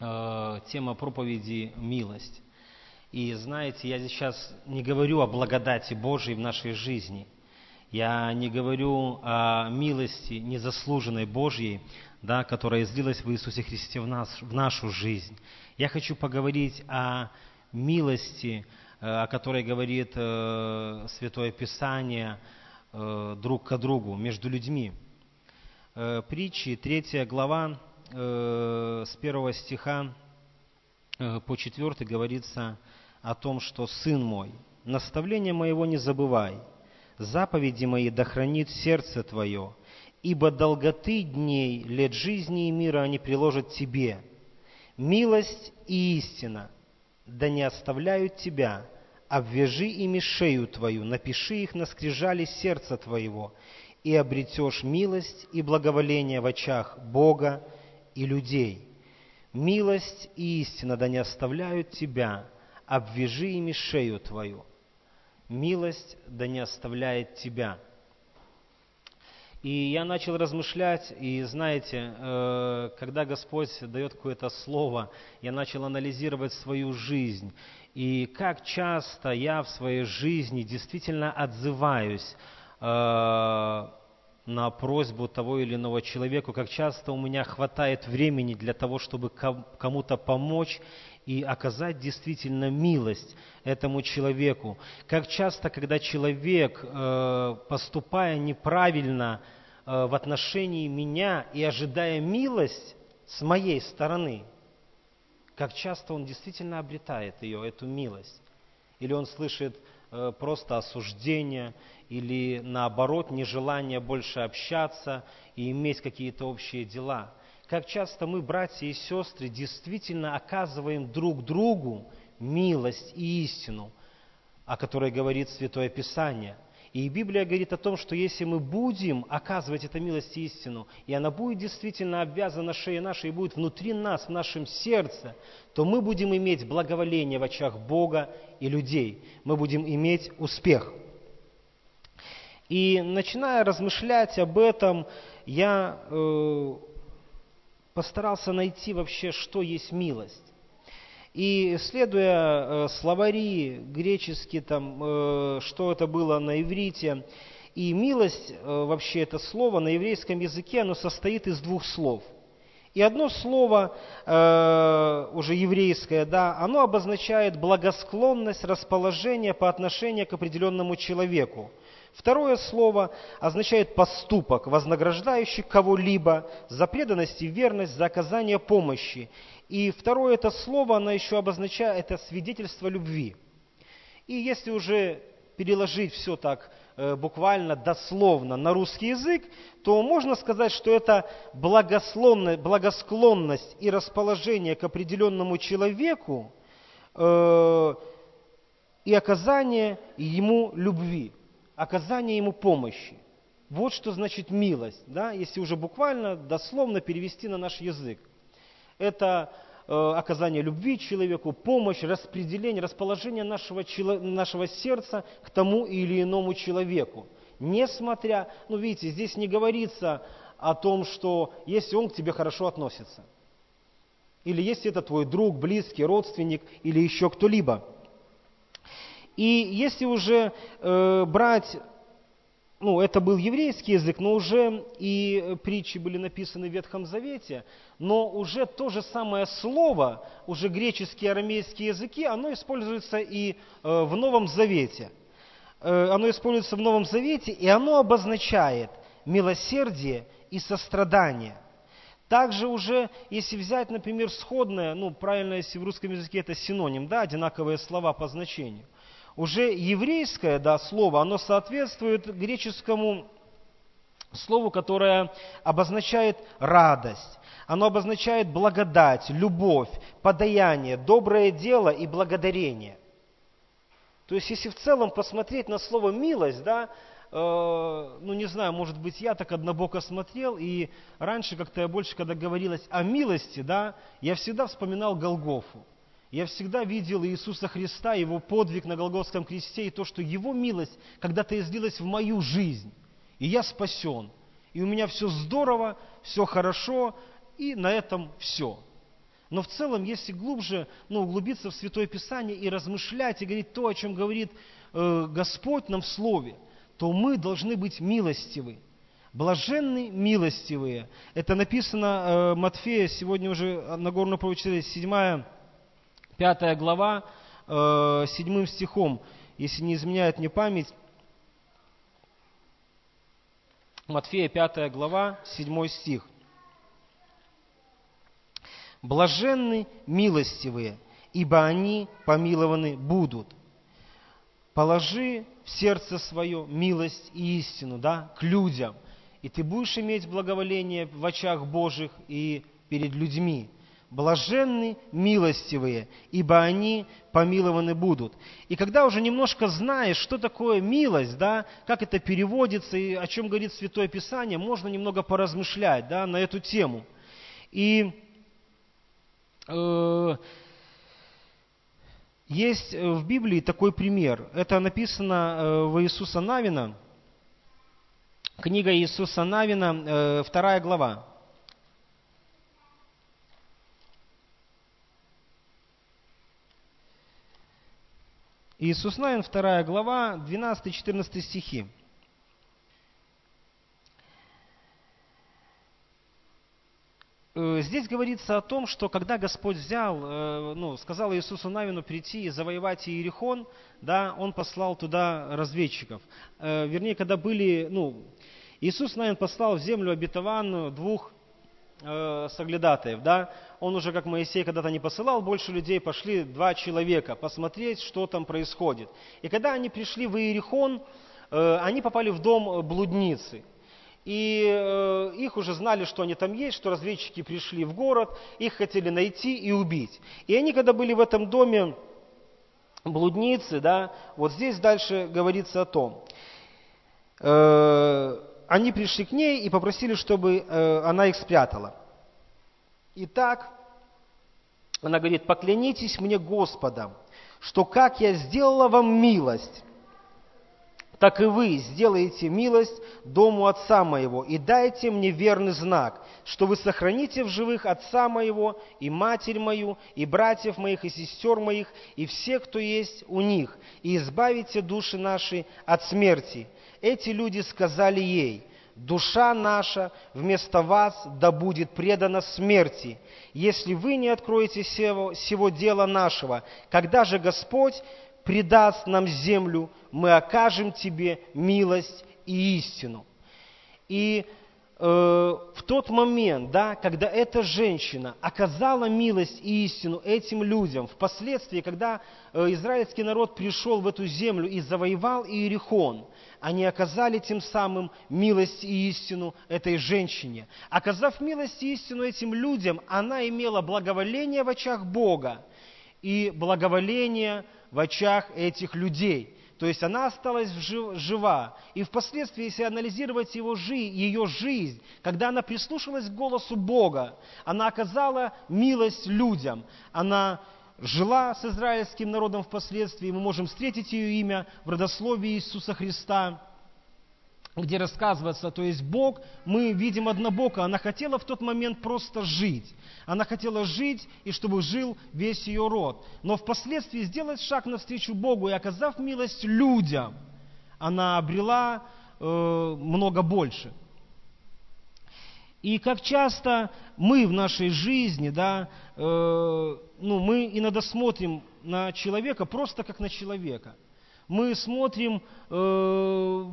э, тема проповеди «Милость». И знаете, я сейчас не говорю о благодати Божьей в нашей жизни. Я не говорю о милости незаслуженной Божьей, да, которая излилась в Иисусе Христе в, нас, в нашу жизнь. Я хочу поговорить о милости, э, о которой говорит э, Святое Писание э, друг к другу, между людьми. Э, притчи, 3 глава, э, с 1 стиха э, по 4 говорится о том, что «Сын мой, наставление моего не забывай, заповеди мои да хранит сердце твое, ибо долготы дней, лет жизни и мира они приложат тебе. Милость и истина, да не оставляют тебя, обвяжи ими шею твою, напиши их на скрижали сердца твоего, и обретешь милость и благоволение в очах Бога и людей. Милость и истина да не оставляют тебя, обвяжи ими шею твою. Милость да не оставляет тебя. И я начал размышлять, и знаете, э, когда Господь дает какое-то слово, я начал анализировать свою жизнь. И как часто я в своей жизни действительно отзываюсь э, на просьбу того или иного человека, как часто у меня хватает времени для того, чтобы кому-то помочь и оказать действительно милость этому человеку. Как часто, когда человек, э, поступая неправильно э, в отношении меня и ожидая милость с моей стороны, как часто он действительно обретает ее, эту милость. Или он слышит просто осуждение, или наоборот нежелание больше общаться и иметь какие-то общие дела. Как часто мы, братья и сестры, действительно оказываем друг другу милость и истину, о которой говорит Святое Писание. И Библия говорит о том, что если мы будем оказывать эту милость и истину, и она будет действительно обвязана на шее нашей и будет внутри нас, в нашем сердце, то мы будем иметь благоволение в очах Бога и людей. Мы будем иметь успех – и начиная размышлять об этом, я э, постарался найти вообще, что есть милость. И следуя э, словари греческие, там, э, что это было на иврите, и милость, э, вообще это слово на еврейском языке, оно состоит из двух слов. И одно слово, э, уже еврейское, да, оно обозначает благосклонность, расположение по отношению к определенному человеку – Второе слово означает поступок, вознаграждающий кого-либо за преданность и верность, за оказание помощи. И второе это слово, оно еще обозначает это свидетельство любви. И если уже переложить все так э, буквально, дословно на русский язык, то можно сказать, что это благосклонность и расположение к определенному человеку э, и оказание ему любви оказание ему помощи. Вот что значит милость, да, если уже буквально, дословно перевести на наш язык. Это э, оказание любви человеку, помощь, распределение, расположение нашего, нашего сердца к тому или иному человеку. Несмотря, ну видите, здесь не говорится о том, что если он к тебе хорошо относится, или если это твой друг, близкий, родственник, или еще кто-либо – и если уже э, брать, ну, это был еврейский язык, но уже и притчи были написаны в Ветхом Завете, но уже то же самое слово, уже греческие арамейские языки, оно используется и э, в Новом Завете. Э, оно используется в Новом Завете, и оно обозначает милосердие и сострадание – также уже, если взять, например, сходное, ну, правильно, если в русском языке это синоним, да, одинаковые слова по значению уже еврейское да, слово, оно соответствует греческому слову, которое обозначает радость. Оно обозначает благодать, любовь, подаяние, доброе дело и благодарение. То есть, если в целом посмотреть на слово «милость», да, э, ну не знаю, может быть, я так однобоко смотрел, и раньше как-то я больше, когда говорилось о милости, да, я всегда вспоминал Голгофу. Я всегда видел Иисуса Христа, Его подвиг на Голгофском кресте и то, что Его милость когда-то излилась в мою жизнь. И я спасен. И у меня все здорово, все хорошо, и на этом все. Но в целом, если глубже ну, углубиться в Святое Писание и размышлять, и говорить то, о чем говорит э, Господь нам в Слове, то мы должны быть милостивы. Блаженны милостивые. Это написано э, Матфея, сегодня уже Нагорно прочитали, 7, 5 глава, э, 7 стихом, если не изменяет мне память. Матфея, 5 глава, 7 стих. Блаженны милостивые, ибо они помилованы будут. Положи в сердце свое милость и истину, да, к людям, и ты будешь иметь благоволение в очах Божьих и перед людьми. Блаженны милостивые, ибо они помилованы будут. И когда уже немножко знаешь, что такое милость, да, как это переводится и о чем говорит Святое Писание, можно немного поразмышлять да, на эту тему. И Э, есть в Библии такой пример. Это написано э, в Иисуса Навина, книга Иисуса Навина, э, вторая глава. Иисус Навин, вторая глава, 12-14 стихи. Э, здесь говорится о том, что когда Господь взял, э, ну, сказал Иисусу Навину прийти и завоевать Иерихон, да, Он послал туда разведчиков. Э, вернее, когда были, ну, Иисус Навин послал в землю обетованную двух соглядатаев, да, он уже, как Моисей, когда-то не посылал больше людей, пошли два человека посмотреть, что там происходит. И когда они пришли в Иерихон, они попали в дом блудницы – и э, их уже знали, что они там есть, что разведчики пришли в город, их хотели найти и убить. И они, когда были в этом доме блудницы, да, вот здесь дальше говорится о том, э, они пришли к ней и попросили, чтобы э, она их спрятала. Итак, она говорит, поклянитесь мне Господом, что как я сделала вам милость, так и вы сделаете милость дому отца моего, и дайте мне верный знак, что вы сохраните в живых отца моего, и матерь мою, и братьев моих, и сестер моих, и всех, кто есть у них, и избавите души наши от смерти. Эти люди сказали ей, душа наша вместо вас да будет предана смерти, если вы не откроете сего, сего дела нашего. Когда же Господь предаст нам землю, мы окажем тебе милость и истину. И в тот момент, да, когда эта женщина оказала милость и истину этим людям, впоследствии, когда э, израильский народ пришел в эту землю и завоевал Иерихон, они оказали тем самым милость и истину этой женщине. Оказав милость и истину этим людям, она имела благоволение в очах Бога и благоволение в очах этих людей. То есть она осталась жива. И впоследствии, если анализировать его жизнь, ее жизнь, когда она прислушалась к голосу Бога, она оказала милость людям. Она жила с израильским народом впоследствии. Мы можем встретить ее имя в родословии Иисуса Христа где рассказывается, то есть Бог, мы видим однобоко, она хотела в тот момент просто жить. Она хотела жить, и чтобы жил весь ее род. Но впоследствии сделать шаг навстречу Богу и оказав милость людям, она обрела э, много больше. И как часто мы в нашей жизни, да, э, ну, мы иногда смотрим на человека просто как на человека. Мы смотрим э,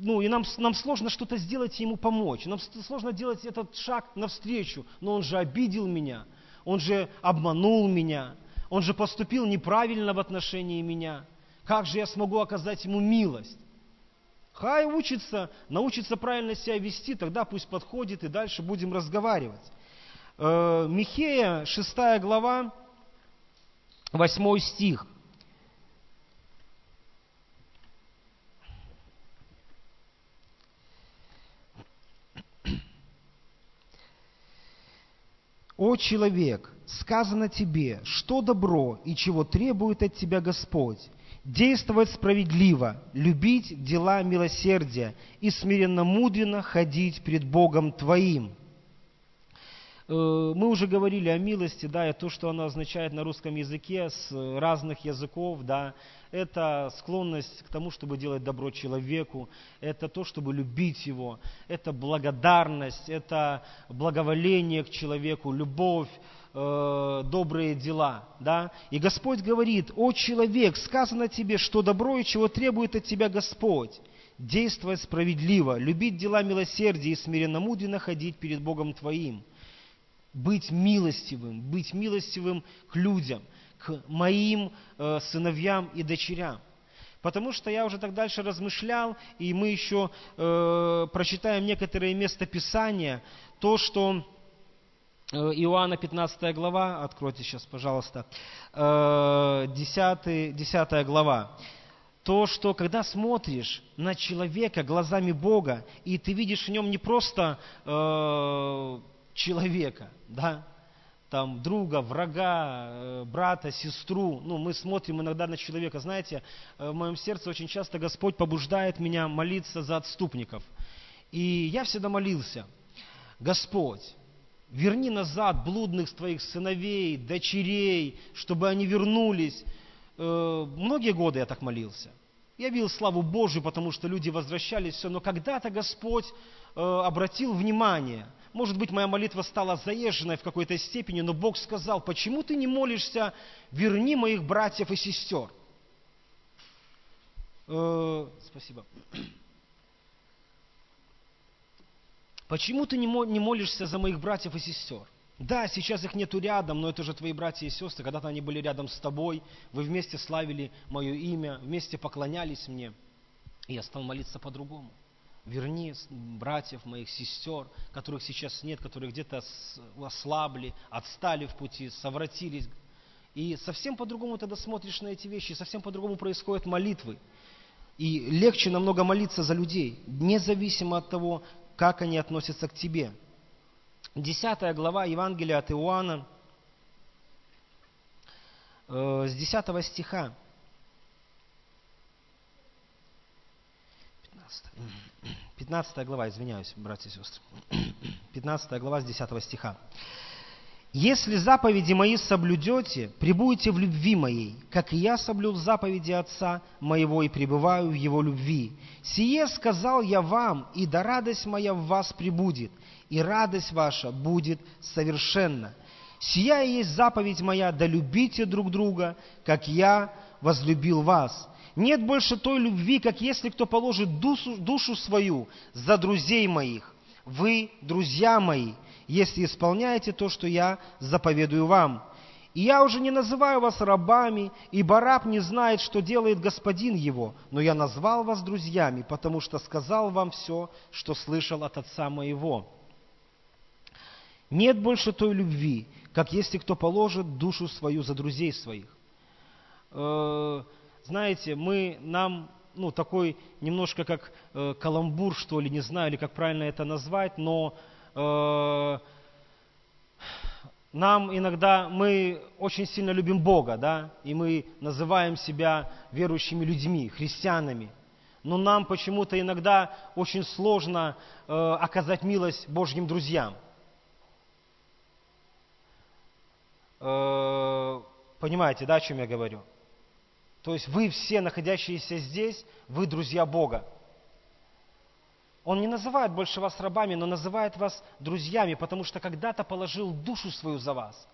ну, и нам, нам сложно что-то сделать ему помочь. Нам сложно делать этот шаг навстречу. Но он же обидел меня, он же обманул меня, он же поступил неправильно в отношении меня. Как же я смогу оказать ему милость? Хай учится, научится правильно себя вести, тогда пусть подходит и дальше будем разговаривать. Э, Михея, 6 глава, 8 стих – «О человек, сказано тебе, что добро и чего требует от тебя Господь, действовать справедливо, любить дела милосердия и смиренно-мудренно ходить пред Богом твоим». Э, мы уже говорили о милости, да, и то, что она означает на русском языке с разных языков, да, это склонность к тому, чтобы делать добро человеку, это то, чтобы любить его, это благодарность, это благоволение к человеку, любовь, э, добрые дела, да. И Господь говорит, о человек, сказано тебе, что добро и чего требует от тебя Господь действовать справедливо, любить дела милосердия и смиренно-мудренно ходить перед Богом твоим. Быть милостивым, быть милостивым к людям, к моим э, сыновьям и дочерям. Потому что я уже так дальше размышлял, и мы еще э, прочитаем некоторые местописания, то, что э, Иоанна 15 глава, откройте сейчас, пожалуйста, 10, э, 10 глава то, что когда смотришь на человека глазами Бога, и ты видишь в нем не просто э, человека, да, там друга, врага, э, брата, сестру. Ну, мы смотрим иногда на человека. Знаете, э, в моем сердце очень часто Господь побуждает меня молиться за отступников. И я всегда молился, Господь, верни назад блудных твоих сыновей, дочерей, чтобы они вернулись. Э, многие годы я так молился. Я видел славу Божию, потому что люди возвращались, все. Но когда-то Господь обратил внимание, может быть, моя молитва стала заезженной в какой-то степени, но Бог сказал, почему ты не молишься, верни моих братьев и сестер. Э, спасибо. Почему ты не молишься за моих братьев и сестер? Да, сейчас их нету рядом, но это же твои братья и сестры. Когда-то они были рядом с тобой, вы вместе славили мое имя, вместе поклонялись мне. И я стал молиться по-другому. Верни братьев моих, сестер, которых сейчас нет, которые где-то ослабли, отстали в пути, совратились. И совсем по-другому тогда смотришь на эти вещи, совсем по-другому происходят молитвы. И легче намного молиться за людей, независимо от того, как они относятся к тебе. 10 глава Евангелия от Иоанна, э, с 10 стиха. 15, 15 глава, извиняюсь, братья и сестры. 15 глава с 10 стиха. «Если заповеди мои соблюдете, пребудете в любви моей, как и я соблюл заповеди Отца моего и пребываю в его любви. Сие сказал я вам, и да радость моя в вас пребудет, и радость ваша будет совершенна. Сия и есть заповедь моя, да любите друг друга, как я возлюбил вас. Нет больше той любви, как если кто положит душу, душу свою за друзей моих. Вы, друзья мои, если исполняете то, что я заповедую вам. И я уже не называю вас рабами, ибо раб не знает, что делает господин его, но я назвал вас друзьями, потому что сказал вам все, что слышал от отца моего. Нет больше той любви, как если кто положит душу свою за друзей своих. Знаете, мы, нам, ну, такой немножко как э, каламбур, что ли, не знаю, или как правильно это назвать, но э, нам иногда, мы очень сильно любим Бога, да, и мы называем себя верующими людьми, христианами. Но нам почему-то иногда очень сложно э, оказать милость Божьим друзьям – Э, понимаете, да, о чем я говорю? То есть вы все, находящиеся здесь, вы друзья Бога. Он не называет больше вас рабами, но называет вас друзьями, потому что когда-то положил душу свою за вас.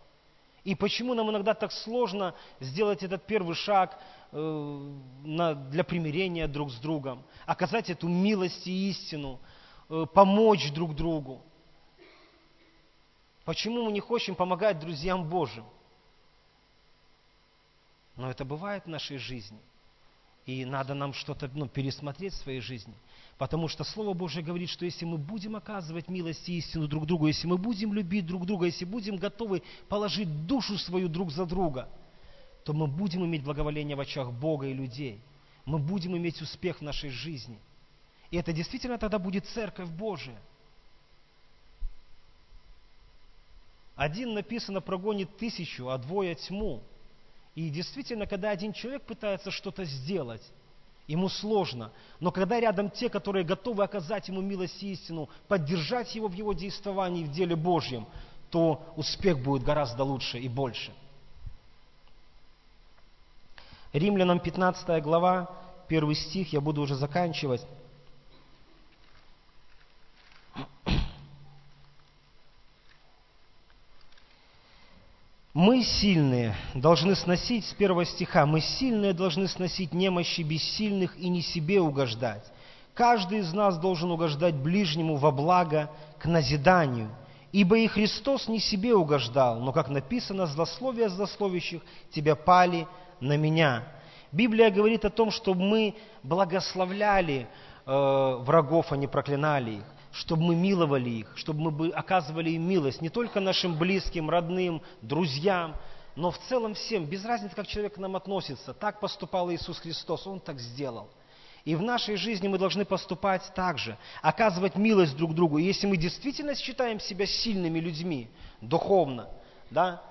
И почему нам иногда так сложно сделать этот первый шаг э, для примирения друг с другом, оказать эту милость и истину, э, помочь друг другу? Почему мы не хотим помогать друзьям Божьим? Но это бывает в нашей жизни. И надо нам что-то ну, пересмотреть в своей жизни. Потому что Слово Божье говорит, что если мы будем оказывать милость и истину друг другу, если мы будем любить друг друга, если будем готовы положить душу свою друг за друга, то мы будем иметь благоволение в очах Бога и людей. Мы будем иметь успех в нашей жизни. И это действительно тогда будет Церковь Божия – Один написано прогонит тысячу, а двое тьму. И действительно, когда один человек пытается что-то сделать, ему сложно. Но когда рядом те, которые готовы оказать ему милость и истину, поддержать его в его действовании в деле Божьем, то успех будет гораздо лучше и больше. Римлянам 15 глава, первый стих, я буду уже заканчивать. Мы сильные должны сносить, с первого стиха, мы сильные должны сносить немощи бессильных и не себе угождать. Каждый из нас должен угождать ближнему во благо к назиданию. Ибо и Христос не себе угождал, но, как написано, злословия злословящих тебя пали на меня. Библия говорит о том, чтобы мы благословляли э, врагов, а не проклинали их чтобы мы миловали их, чтобы мы оказывали им милость не только нашим близким, родным, друзьям, но в целом всем, без разницы, как человек к нам относится. Так поступал Иисус Христос, Он так сделал. И в нашей жизни мы должны поступать так же, оказывать милость друг другу. И если мы действительно считаем себя сильными людьми, духовно, да,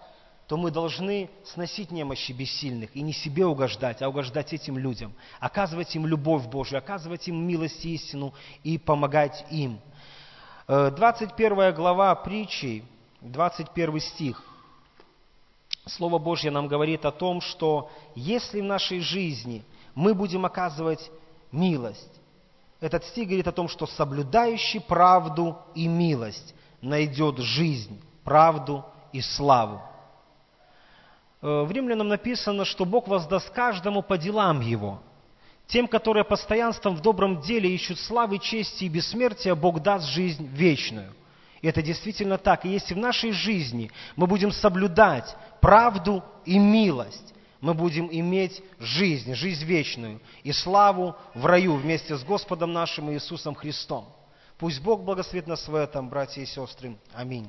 то мы должны сносить немощи бессильных и не себе угождать, а угождать этим людям, оказывать им любовь Божию, оказывать им милость и истину и помогать им. 21 э, глава притчи, 21 стих. Слово Божье нам говорит о том, что если в нашей жизни мы будем оказывать милость, этот стих говорит о том, что соблюдающий правду и милость найдет жизнь, правду и славу. Э, в Римлянам написано, что Бог воздаст каждому по делам его – тем, которые постоянством в добром деле ищут славы, чести и бессмертия, Бог даст жизнь вечную. И это действительно так. И если в нашей жизни мы будем соблюдать правду и милость, мы будем иметь жизнь, жизнь вечную и славу в раю вместе с Господом нашим Иисусом Христом. Пусть Бог благословит нас в этом, братья и сестры. Аминь.